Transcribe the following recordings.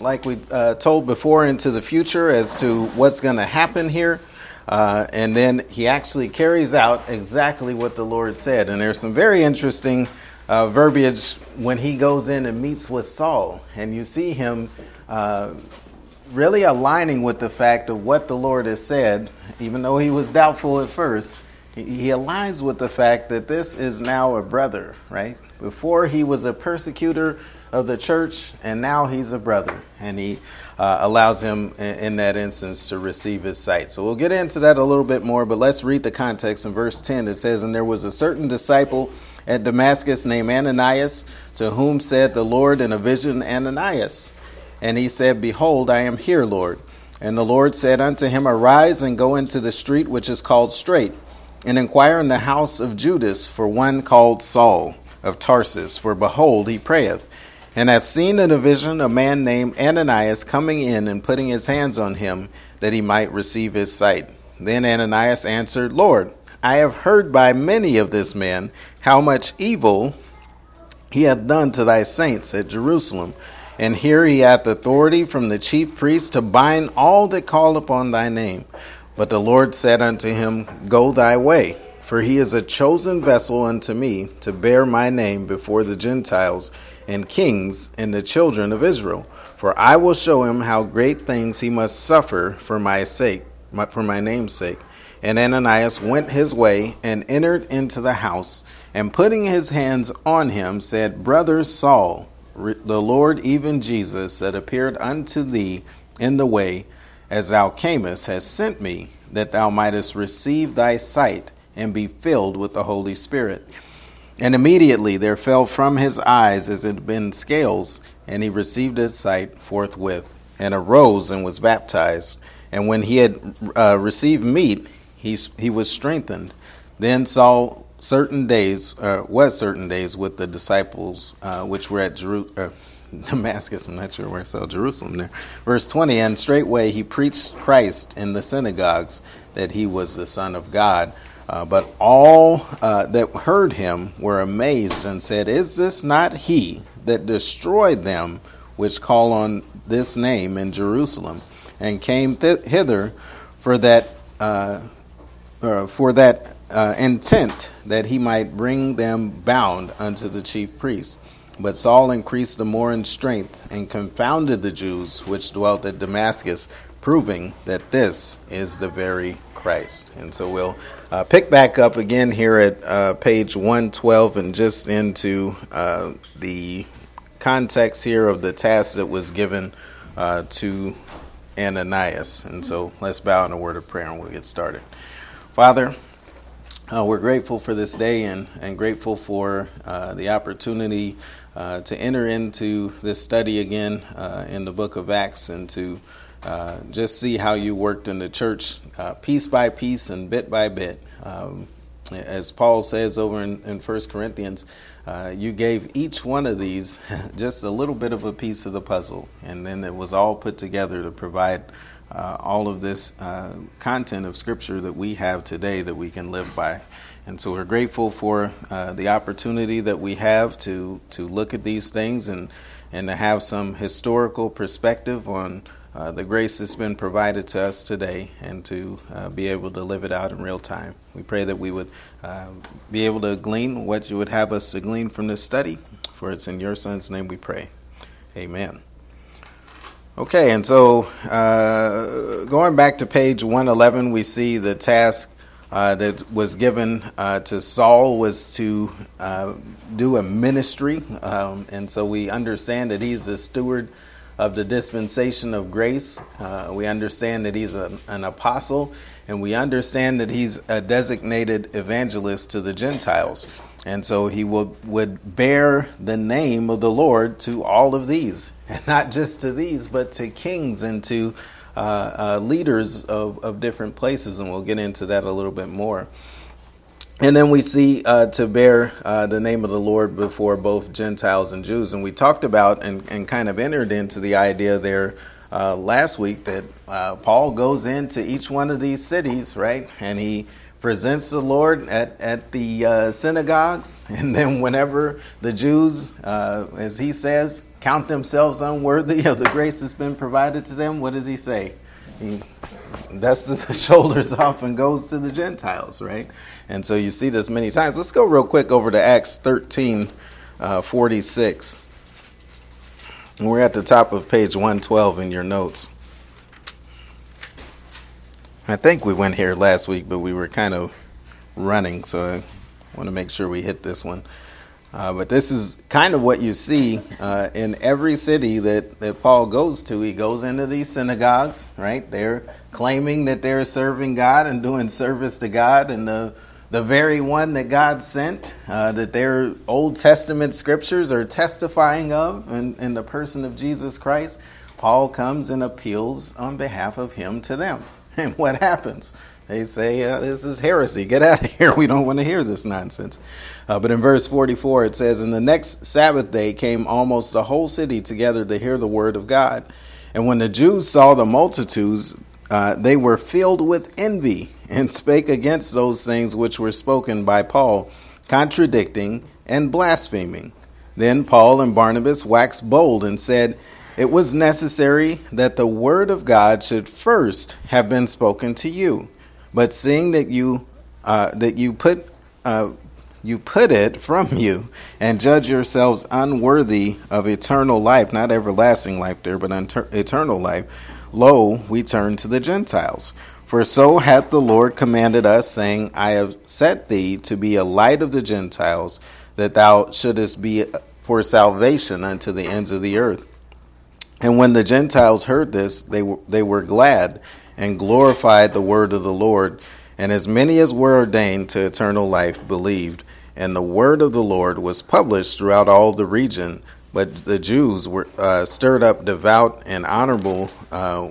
like we uh, told before, into the future as to what's going to happen here. Uh, and then he actually carries out exactly what the Lord said. And there's some very interesting uh, verbiage when he goes in and meets with Saul. And you see him uh, really aligning with the fact of what the Lord has said, even though he was doubtful at first. He aligns with the fact that this is now a brother, right? Before he was a persecutor of the church, and now he's a brother. And he uh, allows him, in, in, that instance, to receive his sight. So we'll get into that a little bit more, but let's read the context in verse 10. It says, And there was a certain disciple at Damascus named Ananias, to whom said the Lord in a vision, Ananias. And he said, Behold, I am here, Lord. And the Lord said unto him, Arise and go into the street which is called Straight, and inquire in the house of Judas for one called Saul of Tarsus, for behold, he prayeth and hath seen in a vision a man named Ananias coming in and putting his hands on him that he might receive his sight. Then Ananias answered, Lord, I have heard by many of this man how much evil he hath done to thy saints at Jerusalem. And here he hath authority from the chief priests to bind all that call upon thy name. But the Lord said unto him, Go thy way, for he is a chosen vessel unto me to bear my name before the Gentiles and kings and the children of Israel. For I will show him how great things he must suffer for my sake, for my name's sake. And Ananias went his way and entered into the house, and putting his hands on him, said, Brother Saul, the Lord, even Jesus, that appeared unto thee in the way as thou camest, has sent me, that thou mightest receive thy sight and be filled with the Holy Spirit. And immediately there fell from his eyes as it had been scales, and he received his sight forthwith, and arose and was baptized. And when he had uh, received meat, he, he was strengthened. Then Saul certain days, uh, was certain days with the disciples uh, which were at Jeru- uh, Damascus. I'm not sure where so Jerusalem there. Verse 20, and straightway he preached Christ in the synagogues that he was the Son of God. Uh, but all uh, that heard him were amazed and said, Is this not he that destroyed them which call on this name in Jerusalem, and came th- hither for that uh, uh for that uh, intent that he might bring them bound unto the chief priests? But Saul increased the more in strength and confounded the Jews which dwelt at Damascus, proving that this is the very Christ. And so we'll uh, pick back up again here at uh, page 112 and just into uh, the context here of the task that was given uh, to Ananias. And so let's bow in a word of prayer and we'll get started. Father, uh, we're grateful for this day and, and grateful for uh, the opportunity to enter into this study again in the book of Acts and to uh, just see how you worked in the church uh, piece by piece and bit by bit. Um, as Paul says over in, in 1 Corinthians, uh, you gave each one of these just a little bit of a piece of the puzzle, and then it was all put together to provide uh, all of this uh, content of Scripture that we have today that we can live by. And so we're grateful for the opportunity that we have to, to look at these things and, and to have some historical perspective on uh, the grace that's been provided to us today and to uh, be able to live it out in real time. We pray that we would uh, be able to glean what you would have us to glean from this study, for it's in your Son's name we pray. Amen. Okay, and so uh, going back to page 111, we see the task uh, that was given to Saul was to do a ministry, um, and so we understand that he's a steward of the dispensation of grace. Uh, we understand that he's an apostle, and we understand that he's a designated evangelist to the Gentiles. And so he would, would bear the name of the Lord to all of these, and not just to these, but to kings and to uh, uh, leaders of, of different places. And we'll get into that a little bit more. And then we see uh, to bear uh, the name of the Lord before both Gentiles and Jews. And we talked about and, and kind of entered into the idea there uh, last week that uh, Paul goes into each one of these cities, right? And he presents the Lord at, at the uh, synagogues. And then whenever the Jews, uh, as he says, count themselves unworthy of the grace that's been provided to them, what does he say? He dusts his shoulders off and goes to the Gentiles, right? And so you see this many times. Let's go real quick over to Acts 13 uh, 46. We're at the top of page 112 in your notes. I think we went here last week, but we were kind of running, so I want to make sure we hit this one. Uh, but this is kind of what you see uh, in every city that, that Paul goes to. He goes into these synagogues, right? They're claiming that they're serving God and doing service to God, and the the very one that God sent, uh, that their Old Testament scriptures are testifying of in, in the person of Jesus Christ, Paul comes and appeals on behalf of him to them. And what happens? They say, uh, This is heresy. Get out of here. We don't want to hear this nonsense. Uh, but in verse 44, it says, And the next Sabbath day came almost the whole city together to hear the word of God. And when the Jews saw the multitudes, uh, they were filled with envy and spake against those things which were spoken by Paul, contradicting and blaspheming. Then Paul and Barnabas waxed bold and said, It was necessary that the word of God should first have been spoken to you but seeing that you uh, that you put uh, you put it from you and judge yourselves unworthy of eternal life, not everlasting life there, but eternal life. Lo, we turn to the Gentiles. For so hath the Lord commanded us, saying, I have set thee to be a light of the Gentiles, that thou shouldest be for salvation unto the ends of the earth. And when the Gentiles heard this, they were, they were glad and glorified the word of the Lord. And as many as were ordained to eternal life believed. And the word of the Lord was published throughout all the region. But the Jews were uh, stirred up devout and honorable, uh,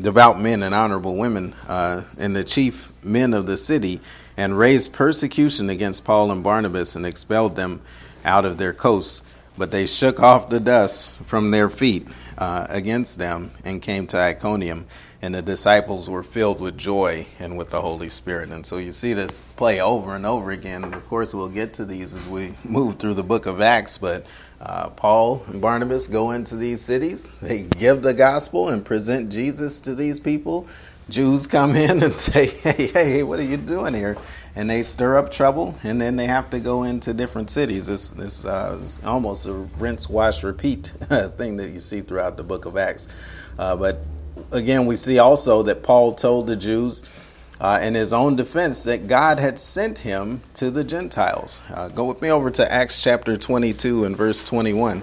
devout men and honorable women, uh, and the chief men of the city, and raised persecution against Paul and Barnabas and expelled them out of their coasts. But they shook off the dust from their feet uh, against them and came to Iconium and the disciples were filled with joy and with the Holy Spirit. And so you see this play over and over again. And of course, we'll get to these as we move through the book of Acts. But uh, Paul and Barnabas go into these cities, they give the gospel and present Jesus to these people. Jews come in and say, Hey, hey, what are you doing here? And they stir up trouble, and then they have to go into different cities. This it's, uh, almost a rinse, wash, repeat thing that you see throughout the book of Acts. Uh, but again, we see also that Paul told the Jews uh, in his own defense that God had sent him to the Gentiles. Uh, go with me over to Acts chapter 22 and verse 21.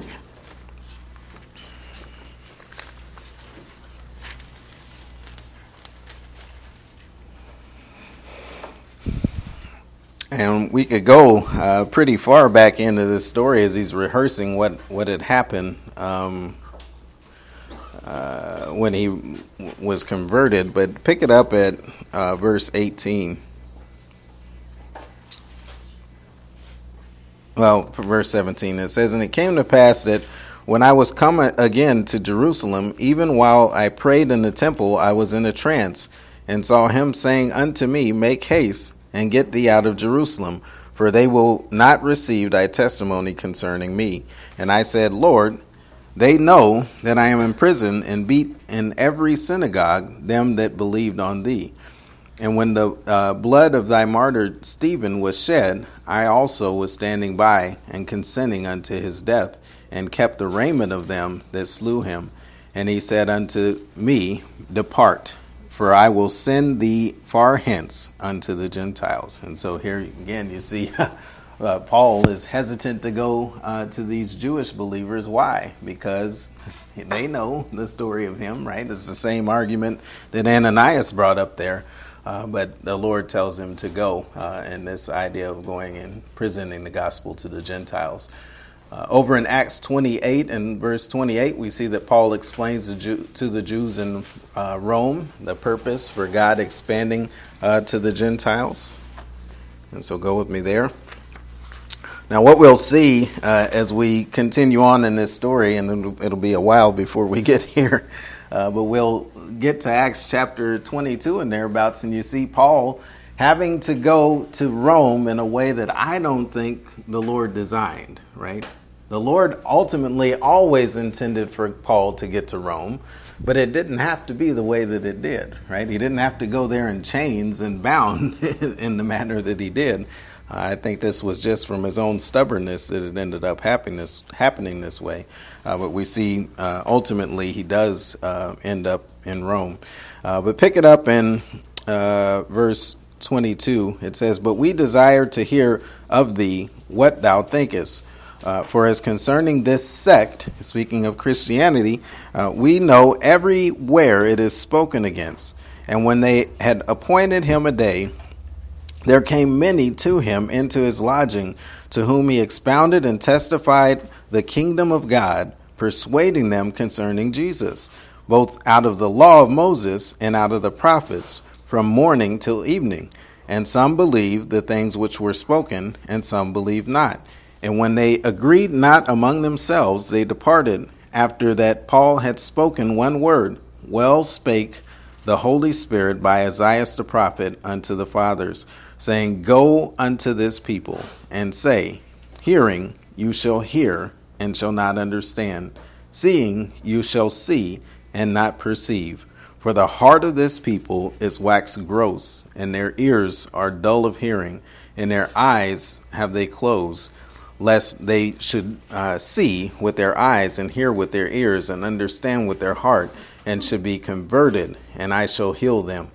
And we could go uh, pretty far back into this story as he's rehearsing what, what had happened. Um, uh, when he w- was converted, but pick it up at uh, verse 18. Well, verse 17, it says, And it came to pass that when I was come again to Jerusalem, even while I prayed in the temple, I was in a trance, and saw him saying unto me, Make haste and get thee out of Jerusalem, for they will not receive thy testimony concerning me. And I said, Lord, they know that I am in prison and beat in every synagogue them that believed on thee. And when the uh, blood of thy martyr Stephen was shed, I also was standing by and consenting unto his death, and kept the raiment of them that slew him. And he said unto me, Depart, for I will send thee far hence unto the Gentiles. And so here again you see uh, Paul is hesitant to go uh, to these Jewish believers. Why? Because they know the story of him, right? It's the same argument that Ananias brought up there. Uh, but the Lord tells him to go, uh, and this idea of going and presenting the gospel to the Gentiles. Uh, over in Acts 28 and verse 28, we see that Paul explains the Jew, to the Jews in uh, Rome the purpose for God expanding to the Gentiles. And so go with me there. Now, what we'll see uh, as we continue on in this story, and it'll be a while before we get here, uh, but we'll get to Acts chapter 22 and thereabouts, and you see Paul having to go to Rome in a way that I don't think the Lord designed, right? The Lord ultimately always intended for Paul to get to Rome, but it didn't have to be the way that it did, right? He didn't have to go there in chains and bound in the manner that he did. I think this was just from his own stubbornness that it ended up happening this, happening this way. Uh, but we see uh, ultimately he does uh, end up in Rome. Uh, but pick it up in uh, verse 22. It says, But we desire to hear of thee what thou thinkest. Uh, for as concerning this sect, speaking of Christianity, we know everywhere it is spoken against. And when they had appointed him a day, there came many to him into his lodging, to whom he expounded and testified the kingdom of God, persuading them concerning Jesus, both out of the law of Moses and out of the prophets, from morning till evening. And some believed the things which were spoken, and some believed not. And when they agreed not among themselves, they departed, after that Paul had spoken one word, Well spake the Holy Spirit by Isaiah the prophet unto the fathers saying, Go unto this people and say, Hearing, you shall hear and shall not understand. Seeing, you shall see and not perceive. For the heart of this people is waxed gross, and their ears are dull of hearing, and their eyes have they closed, lest they should uh, see with their eyes, and hear with their ears, and understand with their heart, and should be converted, and I shall heal them.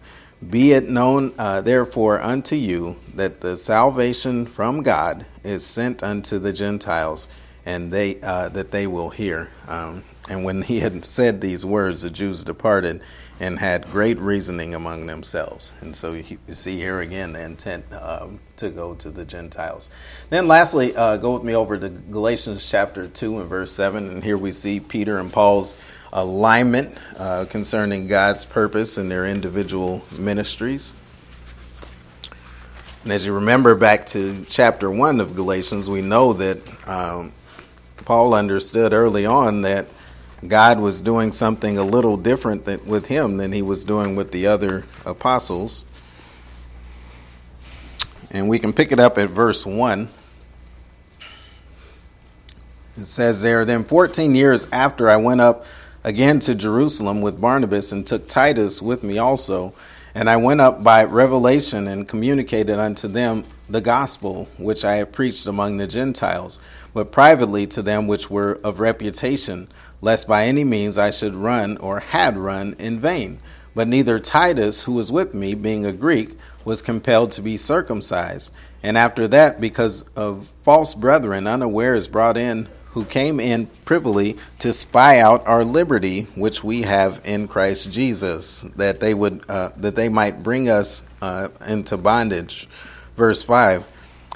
Be it known, uh, therefore, unto you that the salvation from God is sent unto the Gentiles, and they uh, that they will hear. Um, and when he had said these words, the Jews departed and had great reasoning among themselves. And so you see here again the intent um, to go to the Gentiles. Then, lastly, uh, go with me over to Galatians chapter 2 and verse 7. And here we see Peter and Paul's alignment uh, concerning God's purpose in their individual ministries. And as you remember back to chapter 1 of Galatians, we know that um, Paul understood early on that God was doing something a little different with him than he was doing with the other apostles. And we can pick it up at verse 1. It says there, Then 14 years after I went up again to Jerusalem with Barnabas and took Titus with me also. And I went up by revelation and communicated unto them the gospel which I had preached among the Gentiles, but privately to them which were of reputation, lest by any means I should run or had run in vain. But neither Titus, who was with me, being a Greek, was compelled to be circumcised. And after that, because of false brethren unawares brought in who came in privily to spy out our liberty which we have in Christ Jesus, that they would uh, that they might bring us uh, into bondage. Verse five,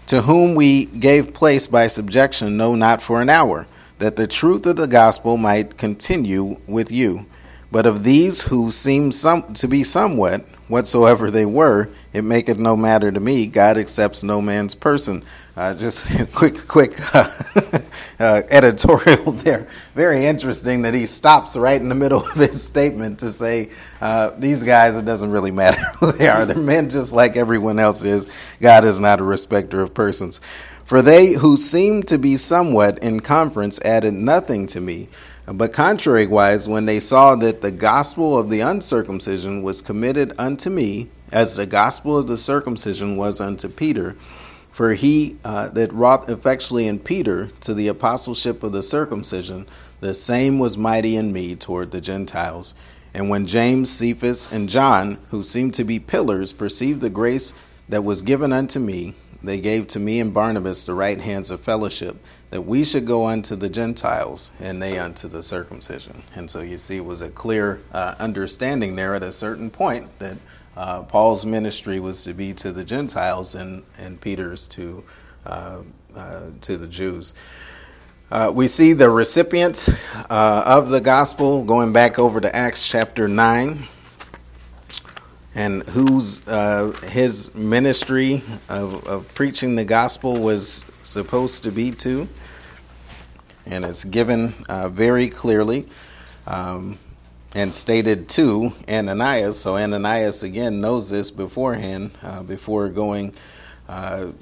to whom we gave place by subjection, no, not for an hour, that the truth of the gospel might continue with you. But of these who seem some to be somewhat, whatsoever they were, it maketh no matter to me. God accepts no man's person. Uh, just quick, quick uh, uh, editorial there. Very interesting that he stops right in the middle of his statement to say, uh, These guys, it doesn't really matter who they are. They're men just like everyone else is. God is not a respecter of persons. For they who seemed to be somewhat in conference added nothing to me. But contrariwise, when they saw that the gospel of the uncircumcision was committed unto me, as the gospel of the circumcision was unto Peter, for he uh, that wrought effectually in Peter to the apostleship of the circumcision, the same was mighty in me toward the Gentiles. And when James, Cephas, and John, who seemed to be pillars, perceived the grace that was given unto me, they gave to me and Barnabas the right hands of fellowship, that we should go unto the Gentiles, and they unto the circumcision. And so you see, it was a clear uh, understanding there at a certain point that uh, Paul's ministry was to be to the Gentiles and, and Peter's to, uh, uh, to the Jews. Uh, we see the recipients uh, of the gospel going back over to Acts chapter 9 and whose uh, his ministry of, of preaching the gospel was supposed to be to. And it's given very clearly. Um, and stated to Ananias. So Ananias again knows this beforehand, uh, before going uh,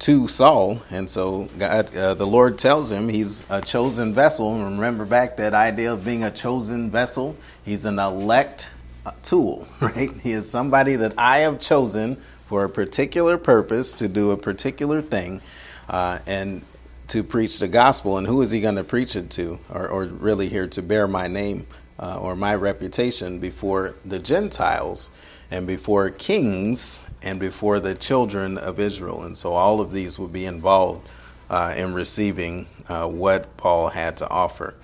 to Saul, and so God, uh, the Lord tells him he's a chosen vessel. Remember back that idea of being a chosen vessel. He's an elect uh, tool, right? He is somebody that I have chosen for a particular purpose to do a particular thing, uh, and to preach the gospel. And who is he going to preach it to, or, or, really here to bear my name uh, or my reputation before the Gentiles and before kings and before the children of Israel. And so all of these would be involved uh, in receiving uh, what Paul had to offer.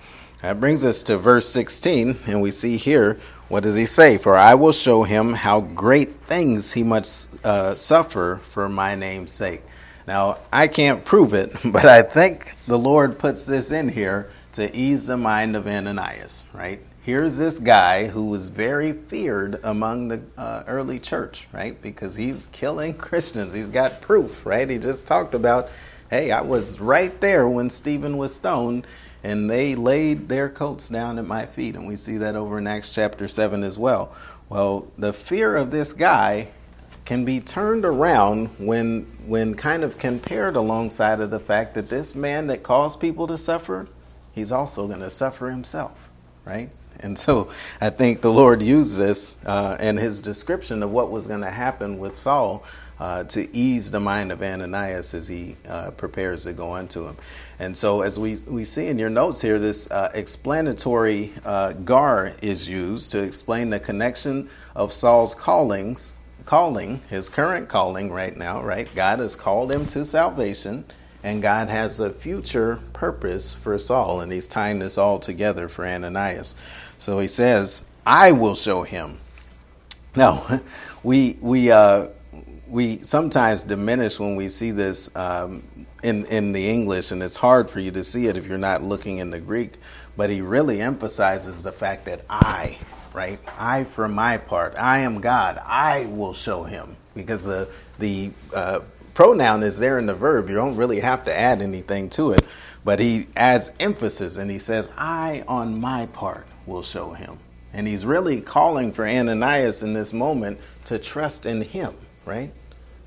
That brings us to verse 16, and we see here what does he say? For I will show him how great things he must uh, suffer for my name's sake. Now, I can't prove it, but I think the Lord puts this in here to ease the mind of Ananias, right? Here's this guy who was very feared among the uh, early church, right? Because he's killing Christians. He's got proof, right? He just talked about, hey, I was right there when Stephen was stoned, and they laid their coats down at my feet. And we see that over in Acts chapter 7 as well. Well, the fear of this guy can be turned around when when kind of compared alongside of the fact that this man that caused people to suffer, he's also going to suffer himself, right? And so I think the Lord used this uh, his description of what was going to happen with Saul uh, to ease the mind of Ananias as he uh, prepares to go unto him. And so, as we, we see in your notes here, this uh, explanatory uh, gar is used to explain the connection of Saul's callings, calling, his current calling right now, right? God has called him to salvation and God has a future purpose for Saul, and he's tying this all together for Ananias. So he says, I will show him. Now, we, we, uh, we sometimes diminish when we see this um, in, in the English, and it's hard for you to see it if you're not looking in the Greek. But he really emphasizes the fact that I, right? I, for my part, I am God. I will show him because the the uh, pronoun is there in the verb. You don't really have to add anything to it. But he adds emphasis and he says, I, on my part, will show him. And he's really calling for Ananias in this moment to trust in him, right?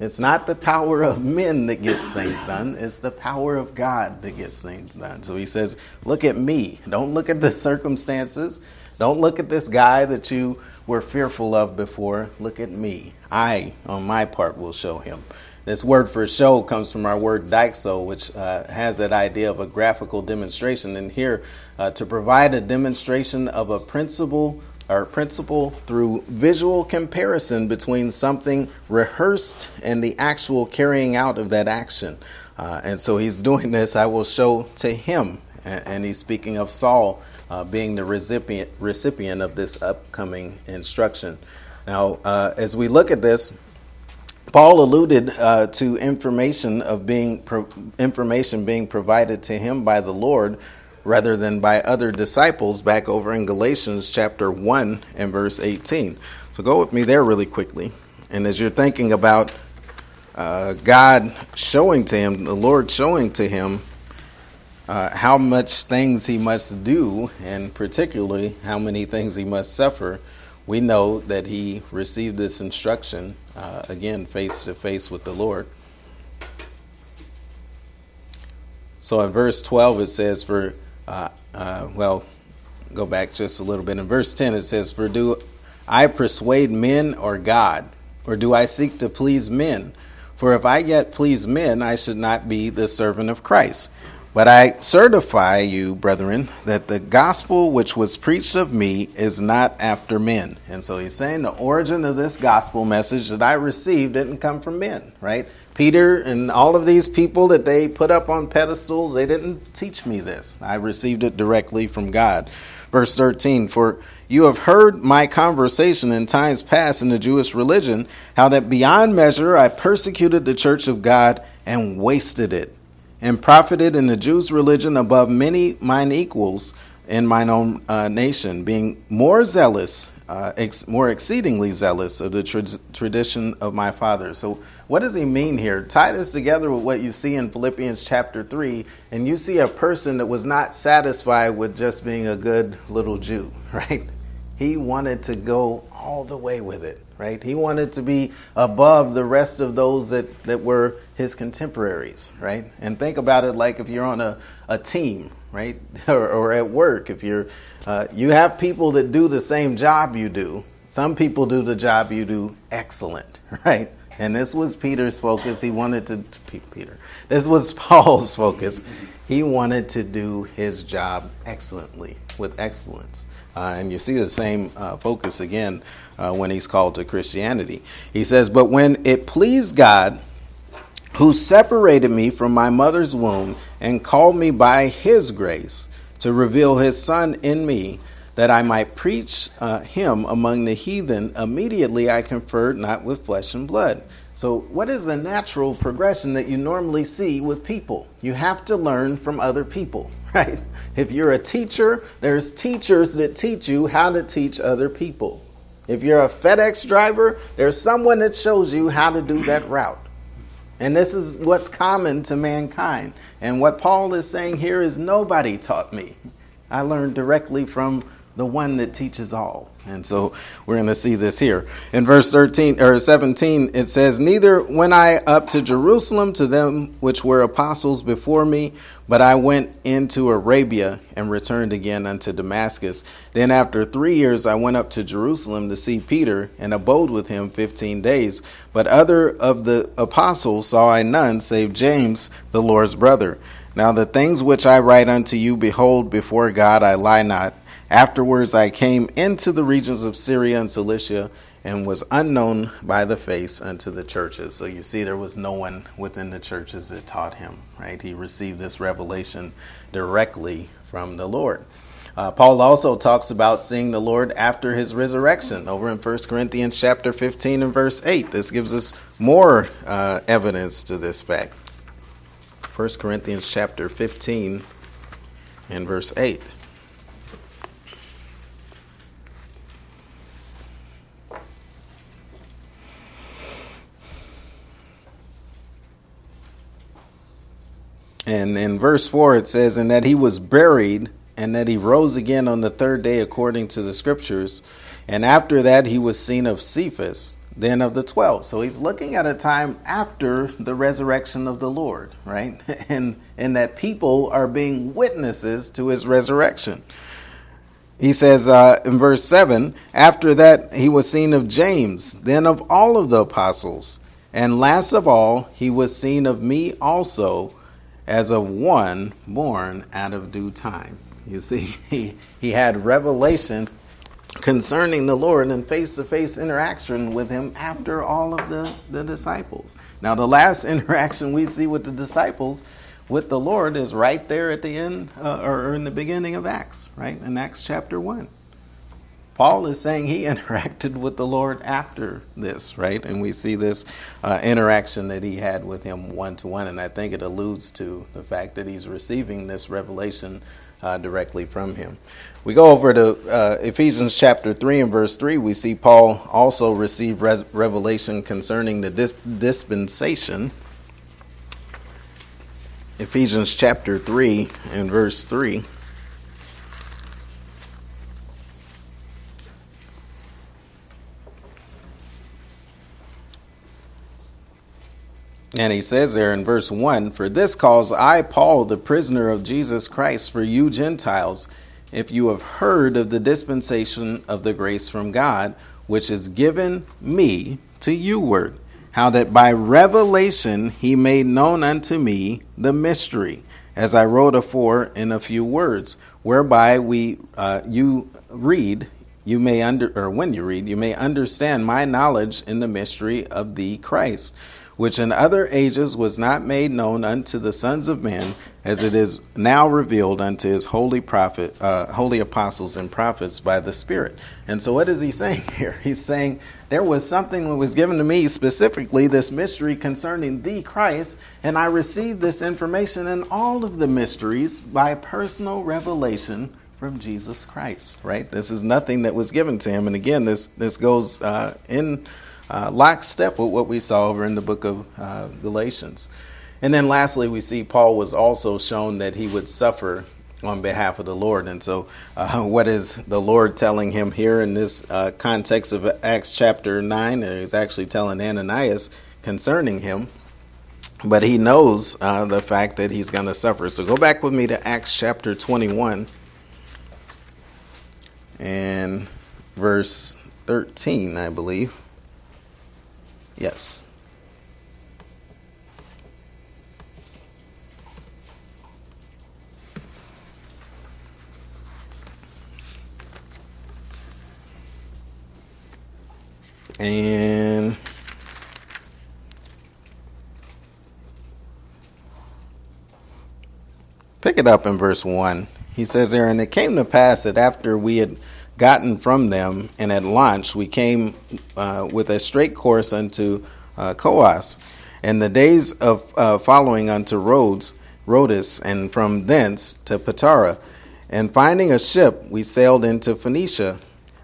It's not the power of men that gets things done, it's the power of God that gets things done. So he says, Look at me. Don't look at the circumstances. Don't look at this guy that you were fearful of before. Look at me. I, on my part, will show him. This word for show comes from our word dixo, which uh, has that idea of a graphical demonstration. And here, uh, to provide a demonstration of a principle or principle through visual comparison between something rehearsed and the actual carrying out of that action. Uh, and so he's doing this, I will show to him. And, and he's speaking of Saul uh, being the recipient, recipient of this upcoming instruction. Now, uh, as we look at this, Paul alluded uh, to information of being pro- information being provided to him by the Lord rather than by other disciples back over in Galatians chapter 1 and verse 18. So go with me there really quickly. And as you're thinking about uh, God showing to him, the Lord showing to him uh, how much things he must do, and particularly how many things he must suffer, we know that he received this instruction uh, again face to face with the Lord. So in verse 12 it says, For, uh, uh, well, go back just a little bit. In verse 10 it says, For do I persuade men or God? Or do I seek to please men? For if I yet please men, I should not be the servant of Christ. But I certify you, brethren, that the gospel which was preached of me is not after men. And so he's saying the origin of this gospel message that I received didn't come from men, right? Peter and all of these people that they put up on pedestals, they didn't teach me this. I received it directly from God. Verse 13 For you have heard my conversation in times past in the Jewish religion, how that beyond measure I persecuted the church of God and wasted it and profited in the Jews' religion above many mine equals in mine own uh, nation, being more zealous, uh, ex- more exceedingly zealous of the tra- tradition of my father. So, what does he mean here? Tie this together with what you see in Philippians chapter 3, and you see a person that was not satisfied with just being a good little Jew, right? He wanted to go all the way with it, right? He wanted to be above the rest of those that, that were his contemporaries, right? And think about it like if you're on a, a team, right? or, or at work, if you're, uh, you have people that do the same job you do. Some people do the job you do excellent, right? And this was Peter's focus. He wanted to, Peter, this was Paul's focus. He wanted to do his job excellently, with excellence. Uh, and you see the same uh, focus again uh, when he's called to Christianity. He says, But when it pleased God, who separated me from my mother's womb and called me by his grace to reveal his Son in me, that I might preach uh, him among the heathen, immediately I conferred not with flesh and blood. So, what is the natural progression that you normally see with people? You have to learn from other people, right? If you're a teacher, there's teachers that teach you how to teach other people. If you're a FedEx driver, there's someone that shows you how to do that route. And this is what's common to mankind. And what Paul is saying here is nobody taught me. I learned directly from the one that teaches all. And so we're going to see this here. In verse 13 or 17 it says, "Neither went I up to Jerusalem to them which were apostles before me, but I went into Arabia and returned again unto Damascus. Then after 3 years I went up to Jerusalem to see Peter and abode with him 15 days. But other of the apostles saw I none save James, the Lord's brother. Now the things which I write unto you, behold, before God I lie not." Afterwards, I came into the regions of Syria and Cilicia and was unknown by the face unto the churches. So you see, there was no one within the churches that taught him, right? He received this revelation directly from the Lord. Uh, Paul also talks about seeing the Lord after his resurrection over in 1 Corinthians chapter 15 and verse 8. This gives us more uh, evidence to this fact. 1 Corinthians chapter 15 and verse 8. And in verse 4, it says, And that he was buried, and that he rose again on the third day according to the scriptures. And after that, he was seen of Cephas, then of the 12. So he's looking at a time after the resurrection of the Lord, right? And, and that people are being witnesses to his resurrection. He says uh, in verse 7 After that, he was seen of James, then of all of the apostles. And last of all, he was seen of me also as of one born out of due time. You see, he, he had revelation concerning the Lord and face to face interaction with him after all of the, the disciples. Now, the last interaction we see with the disciples with the Lord is right there at the end uh, or in the beginning of Acts, right? In Acts chapter 1. Paul is saying he interacted with the Lord after this, right? And we see this uh, interaction that he had with him one to one. And I think it alludes to the fact that he's receiving this revelation uh, directly from him. We go over to uh, Ephesians chapter 3 and verse 3. We see Paul also receive res- revelation concerning the dis- dispensation. Ephesians chapter 3 and verse 3. And he says there in verse 1 For this cause I, Paul, the prisoner of Jesus Christ, for you Gentiles, if you have heard of the dispensation of the grace from God, which is given me to you word, how that by revelation he made known unto me the mystery, as I wrote afore in a few words, whereby we uh, you read, you may under or when you read, you may understand my knowledge in the mystery of the Christ which in other ages was not made known unto the sons of men, as it is now revealed unto his holy prophet, uh, holy apostles and prophets by the Spirit. And so, what is he saying here? He's saying there was something that was given to me specifically, this mystery concerning the Christ, and I received this information and all of the mysteries by personal revelation from Jesus Christ. Right? This is nothing that was given to him, and again, this this goes uh, in uh, lockstep with what we saw over in the book of uh, Galatians. And then lastly, we see Paul was also shown that he would suffer on behalf of the Lord. And so, uh, what is the Lord telling him here in this uh, context of Acts chapter 9? He's actually telling Ananias concerning him, but he knows uh, the fact that he's going to suffer. So, go back with me to Acts chapter 21 and verse 13, I believe. Yes. And pick it up in verse 1. He says there, And it came to pass that after we had gotten from them and at launched, we came uh, with a straight course unto uh, Coos, and the days of uh, following unto Rhodes, Rhodes, and from thence to Patara. And finding a ship, we sailed into Phoenicia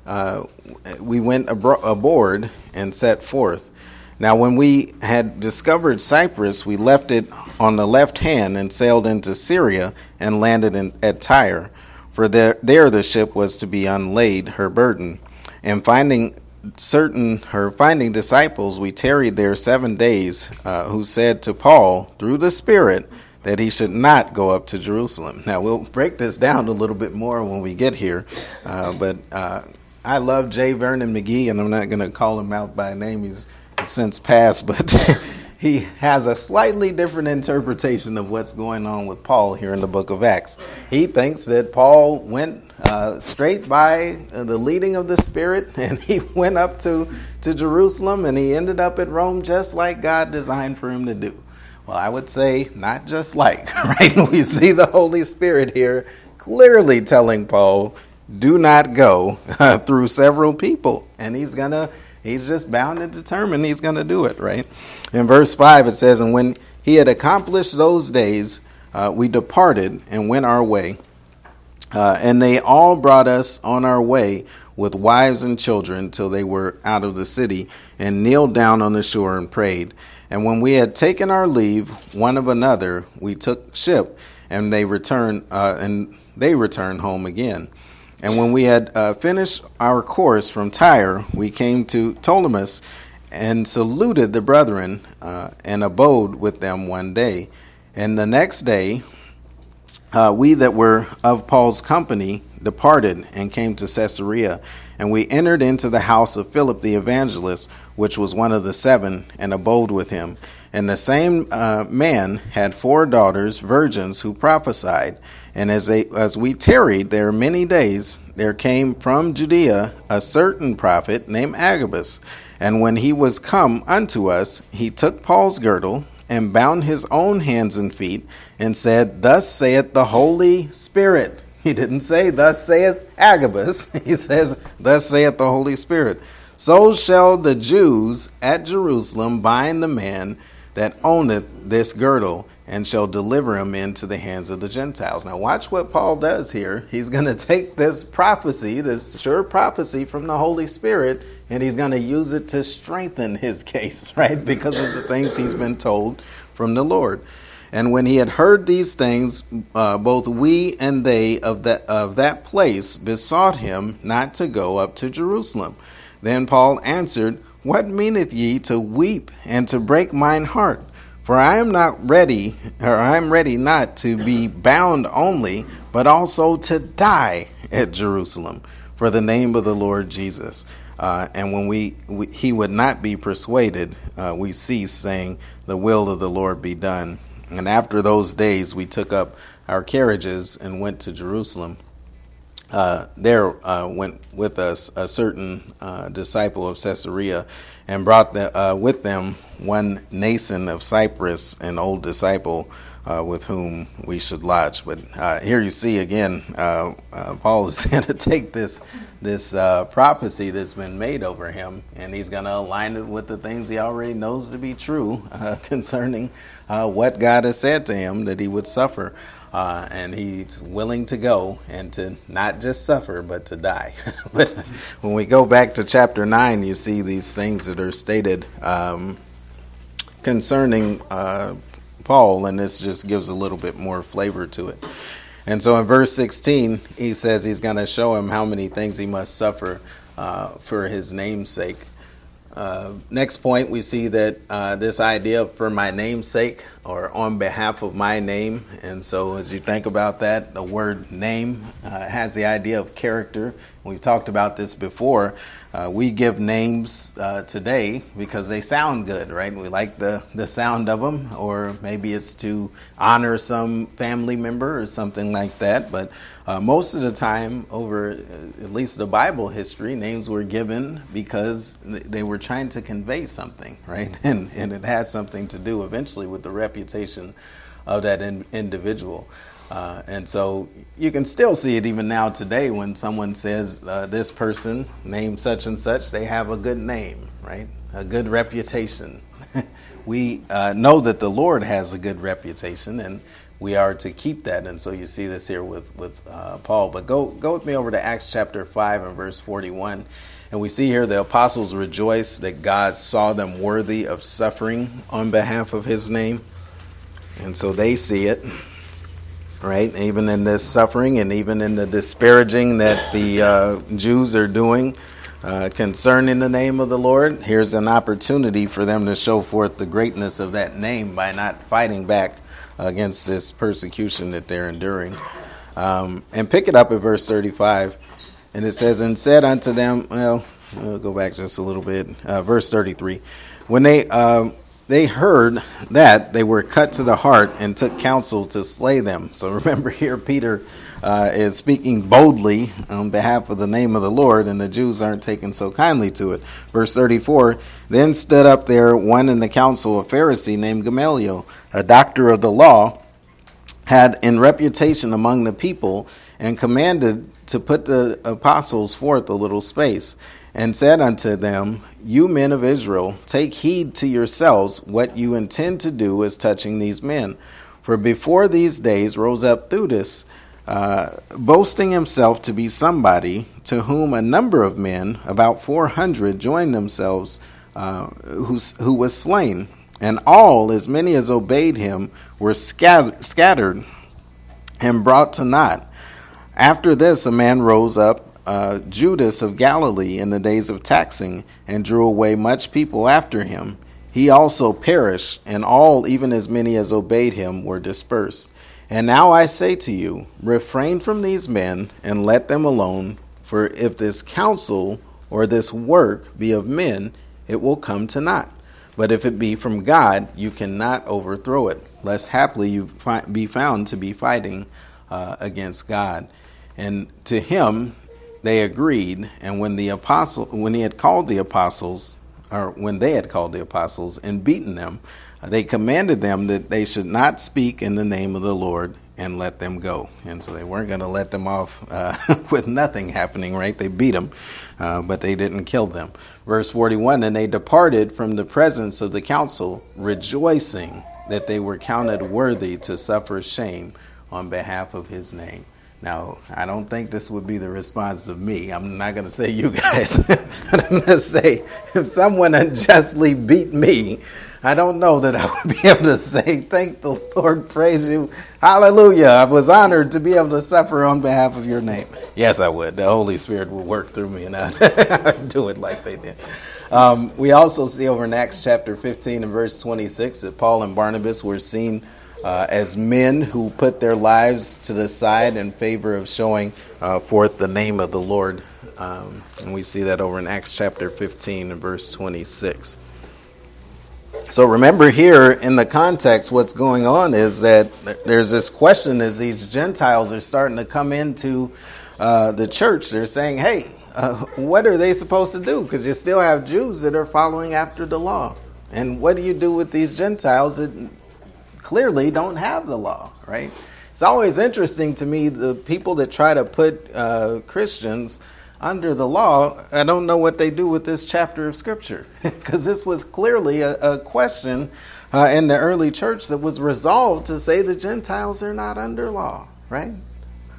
uh, we went abro- aboard and set forth. Now, when we had discovered Cyprus, we left it on the left hand and sailed into Syria and landed in, at Tyre, for there, there the ship was to be unlaid, her burden. And finding certain her finding disciples, we tarried there seven days, uh, who said to Paul through the Spirit that he should not go up to Jerusalem. Now we'll break this down a little bit more when we get here, uh, but uh, I love J. Vernon McGee, and I'm not going to call him out by name. He's since passed, but he has a slightly different interpretation of what's going on with Paul here in the book of Acts. He thinks that Paul went uh, straight by the leading of the Spirit, and he went up to, to Jerusalem, and he ended up at Rome just like God designed for him to do. Well, I would say not just like, right? We see the Holy Spirit here clearly telling Paul, do not go uh, through several people. And he's going to, he's just bound and determined he's going to do it, right? In verse 5, it says, And when he had accomplished those days, uh, we departed and went our way. Uh, and they all brought us on our way with wives and children till they were out of the city and kneeled down on the shore and prayed. And when we had taken our leave one of another, we took ship and they returned uh, and they returned home again. And when we had uh, finished our course from Tyre, we came to Ptolemais and saluted the brethren uh, and abode with them one day. And the next day, uh, we that were of Paul's company departed and came to Caesarea. And we entered into the house of Philip the evangelist, which was one of the seven, and abode with him. And the same uh, man had four daughters, virgins, who prophesied. And as, they, as we tarried there many days, there came from Judea a certain prophet named Agabus. And when he was come unto us, he took Paul's girdle and bound his own hands and feet, and said, Thus saith the Holy Spirit. He didn't say, Thus saith Agabus. He says, Thus saith the Holy Spirit. So shall the Jews at Jerusalem bind the man that owneth this girdle and shall deliver him into the hands of the Gentiles. Now, watch what Paul does here. He's going to take this prophecy, this sure prophecy from the Holy Spirit, and he's going to use it to strengthen his case, right? Because of the things he's been told from the Lord. And when he had heard these things, uh, both we and they of that, of that place besought him not to go up to Jerusalem. Then Paul answered, What meaneth ye to weep and to break mine heart? For I am not ready, or I am ready not to be bound only, but also to die at Jerusalem for the name of the Lord Jesus. Uh, and when we, we, he would not be persuaded, uh, we cease saying, "The will of the Lord be done." And after those days, we took up our carriages and went to Jerusalem. Uh, there uh, went with us a certain uh, disciple of Caesarea, and brought the, uh, with them one Mnason of Cyprus, an old disciple uh, with whom we should lodge. But uh, here you see again, Paul is going to take this this prophecy that's been made over him, and he's going to align it with the things he already knows to be true concerning what God has said to him that he would suffer. Uh, and he's willing to go and to not just suffer, but to die. but when we go back to chapter 9, you see these things that are stated um, concerning uh, Paul, and this just gives a little bit more flavor to it. And so in verse 16, he says he's going to show him how many things he must suffer uh, for his name's sake. Uh, next point, we see that uh, this idea for my name's sake or on behalf of my name. And so, as you think about that, the word name uh, has the idea of character. We've talked about this before. Uh, we give names uh, today because they sound good, right? We like the, the sound of them, or maybe it's to honor some family member or something like that. But uh, most of the time, over uh, at least the Bible history, names were given because they were trying to convey something, right? And, and it had something to do eventually with the reputation of that in, individual. Uh, and so you can still see it even now today when someone says uh, this person, named such and such, they have a good name, right? A good reputation. we uh, know that the Lord has a good reputation and we are to keep that. And so you see this here with, with uh, Paul. But go, go with me over to Acts chapter 5 and verse 41. And we see here the apostles rejoice that God saw them worthy of suffering on behalf of his name. And so they see it right? Even in this suffering and even in the disparaging that the uh, Jews are doing uh, concerning the name of the Lord, here's an opportunity for them to show forth the greatness of that name by not fighting back against this persecution that they're enduring. Um, and pick it up at verse 35. And it says, And said unto them, well, we'll go back just a little bit. Uh, verse 33. When they. Um, they heard that they were cut to the heart and took counsel to slay them. So remember here, Peter uh, is speaking boldly on behalf of the name of the Lord, and the Jews aren't taking so kindly to it. Verse 34 Then stood up there one in the council, a Pharisee named Gamaliel, a doctor of the law, had in reputation among the people, and commanded to put the apostles forth a little space and said unto them, You men of Israel, take heed to yourselves what you intend to do as touching these men. For before these days rose up Theudas, uh, boasting himself to be somebody, to whom a number of men, about four hundred, joined themselves, uh, who, who was slain. And all, as many as obeyed him, were scattered and brought to naught. After this, a man rose up uh, Judas of Galilee in the days of taxing, and drew away much people after him. He also perished, and all, even as many as obeyed him, were dispersed. And now I say to you, refrain from these men, and let them alone, for if this counsel or this work be of men, it will come to naught. But if it be from God, you cannot overthrow it, lest haply you be found to be fighting uh, against God. And to him they agreed, and when the apostle, when he had called the apostles, or when they had called the apostles and beaten them, they commanded them that they should not speak in the name of the Lord and let them go. And so they weren't going to let them off uh, with nothing happening, right? They beat them, uh, but they didn't kill them. Verse 41 And they departed from the presence of the council, rejoicing that they were counted worthy to suffer shame on behalf of his name. Now, I don't think this would be the response of me. I'm not going to say you guys. but I'm going to say if someone unjustly beat me, I don't know that I would be able to say, Thank the Lord, praise you, hallelujah. I was honored to be able to suffer on behalf of your name. Yes, I would. The Holy Spirit would work through me and I'd do it like they did. Um, we also see over in Acts chapter 15 and verse 26 that Paul and Barnabas were seen uh, as men who put their lives to the side in favor of showing uh, forth the name of the Lord. Um, and we see that over in Acts chapter 15 and verse 26. So remember here in the context, what's going on is that there's this question as these Gentiles are starting to come into uh, the church. They're saying, hey, uh, what are they supposed to do? Because you still have Jews that are following after the law. And what do you do with these Gentiles that clearly don't have the law, right? It's always interesting to me the people that try to put uh, Christians under the law. I don't know what they do with this chapter of Scripture because this was clearly a, a question uh, in the early church that was resolved to say the Gentiles are not under law, right?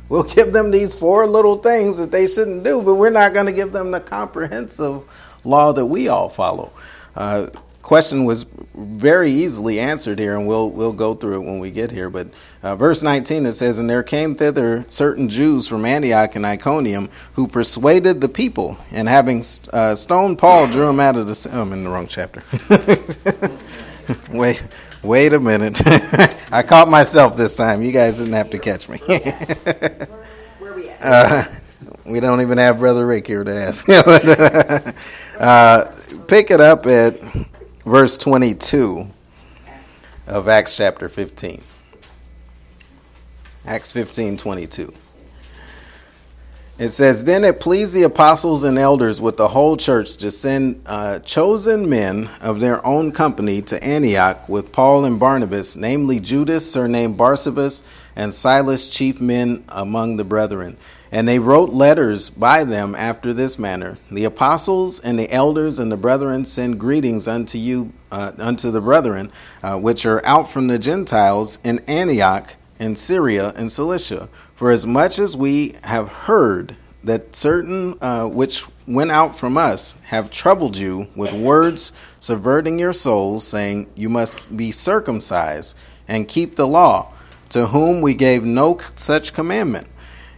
We'll give them these four little things that they shouldn't do, but we're not going to give them the comprehensive law that we all follow. Uh, question was very easily answered here, and we'll we'll go through it when we get here. But uh, verse 19 it says, "And there came thither certain Jews from Antioch and Iconium who persuaded the people, and having uh, stoned Paul, drew him out of the. Oh, I'm in the wrong chapter. wait, wait a minute. I caught myself this time. You guys didn't have to catch me. Where are we at? Uh, we don't even have Brother Rick here to ask. uh, pick it up at verse 22 of Acts chapter 15. Acts 15 22. It says, Then it pleased the apostles and elders with the whole church to send uh, chosen men of their own company to Antioch with Paul and Barnabas, namely Judas, surnamed Barsabas, and Silas, chief men among the brethren. And they wrote letters by them after this manner The apostles and the elders and the brethren send greetings unto you, uh, unto the brethren, uh, which are out from the Gentiles in Antioch, in Syria, and Cilicia. For as much as we have heard that certain uh, which went out from us have troubled you with words, subverting your souls, saying, You must be circumcised and keep the law, to whom we gave no such commandment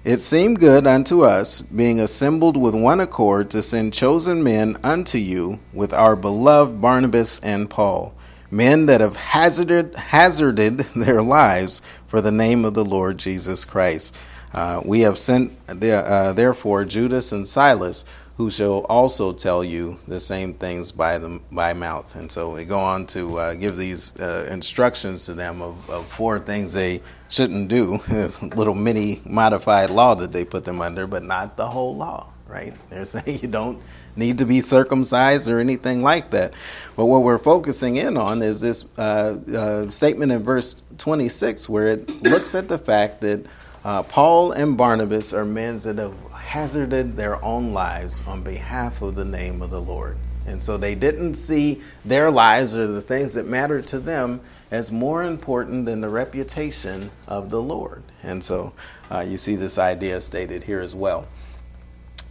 it seemed good unto us, being assembled with one accord, to send chosen men unto you with our beloved Barnabas and Paul, men that have hazarded, hazarded their lives for the name of the Lord Jesus Christ. Uh, we have sent, uh, therefore, Judas and Silas, who shall also tell you the same things by the by mouth. And so we go on to uh, give these uh, instructions to them of, of, four things they shouldn't do. A little mini modified law that they put them under, but not the whole law, right? They're saying you don't need to be circumcised or anything like that. But what we're focusing in on is this uh, uh statement in verse 26, where it looks at the fact that uh, Paul and Barnabas are men that have hazarded their own lives on behalf of the name of the Lord. And so they didn't see their lives or the things that mattered to them as more important than the reputation of the Lord. And so uh, you see this idea stated here as well.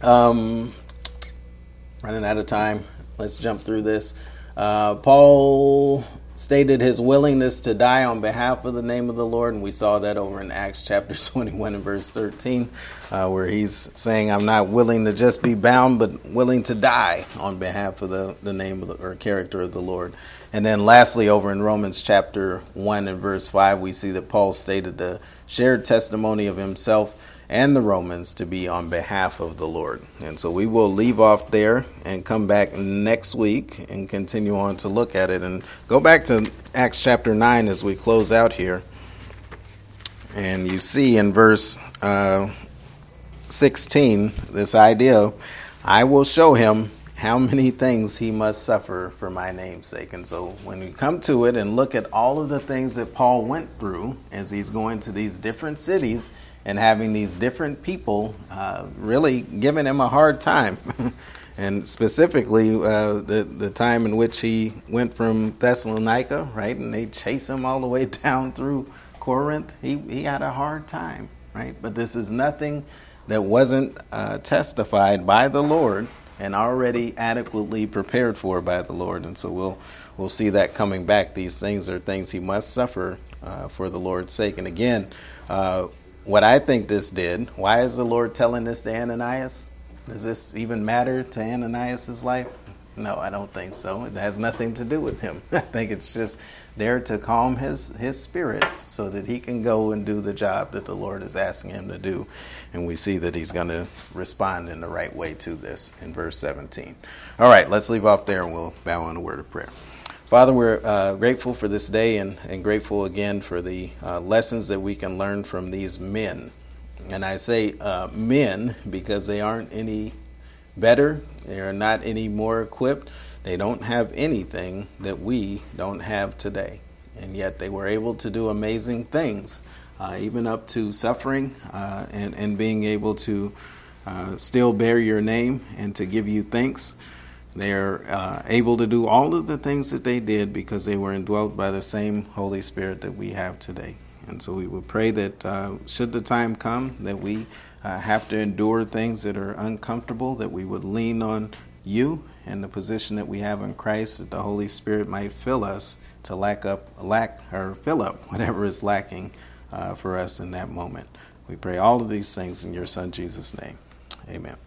Um, running out of time, let's jump through this. Uh, Paul stated his willingness to die on behalf of the name of the Lord, and we saw that over in Acts chapter 21 and verse 13, uh, where he's saying, I'm not willing to just be bound, but willing to die on behalf of the, the name of the, or character of the Lord. And then lastly, over in Romans chapter 1 and verse 5, we see that Paul stated the shared testimony of himself and the Romans to be on behalf of the Lord. And so we will leave off there and come back next week and continue on to look at it and go back to Acts chapter 9 as we close out here. And you see in verse uh, 16 this idea I will show him how many things he must suffer for my name's sake. And so when we come to it and look at all of the things that Paul went through as he's going to these different cities, and having these different people uh, really giving him a hard time. and specifically, uh, the, the time in which he went from Thessalonica, right, and they chase him all the way down through Corinth, he, he had a hard time, right? But this is nothing that wasn't uh, testified by the Lord and already adequately prepared for by the Lord. And so we'll we'll see that coming back. These things are things he must suffer uh, for the Lord's sake. And again, uh, what I think this did, why is the Lord telling this to Ananias? Does this even matter to Ananias' life? No, I don't think so. It has nothing to do with him. I think it's just there to calm his, his spirits so that he can go and do the job that the Lord is asking him to do. And we see that he's going to respond in the right way to this in verse 17. All right, let's leave off there and we'll bow in a word of prayer. Father, we're uh, grateful for this day and, and grateful again for the uh, lessons that we can learn from these men. And I say uh, men because they aren't any better, they are not any more equipped, they don't have anything that we don't have today. And yet they were able to do amazing things, uh, even up to suffering uh, and, and being able to uh, still bear your name and to give you thanks. They're uh, able to do all of the things that they did because they were indwelt by the same Holy Spirit that we have today. And so we would pray that uh, should the time come that we uh, have to endure things that are uncomfortable, that we would lean on you and the position that we have in Christ, that the Holy Spirit might fill us to lack up, lack or fill up whatever is lacking uh, for us in that moment. We pray all of these things in your Son Jesus' name. Amen.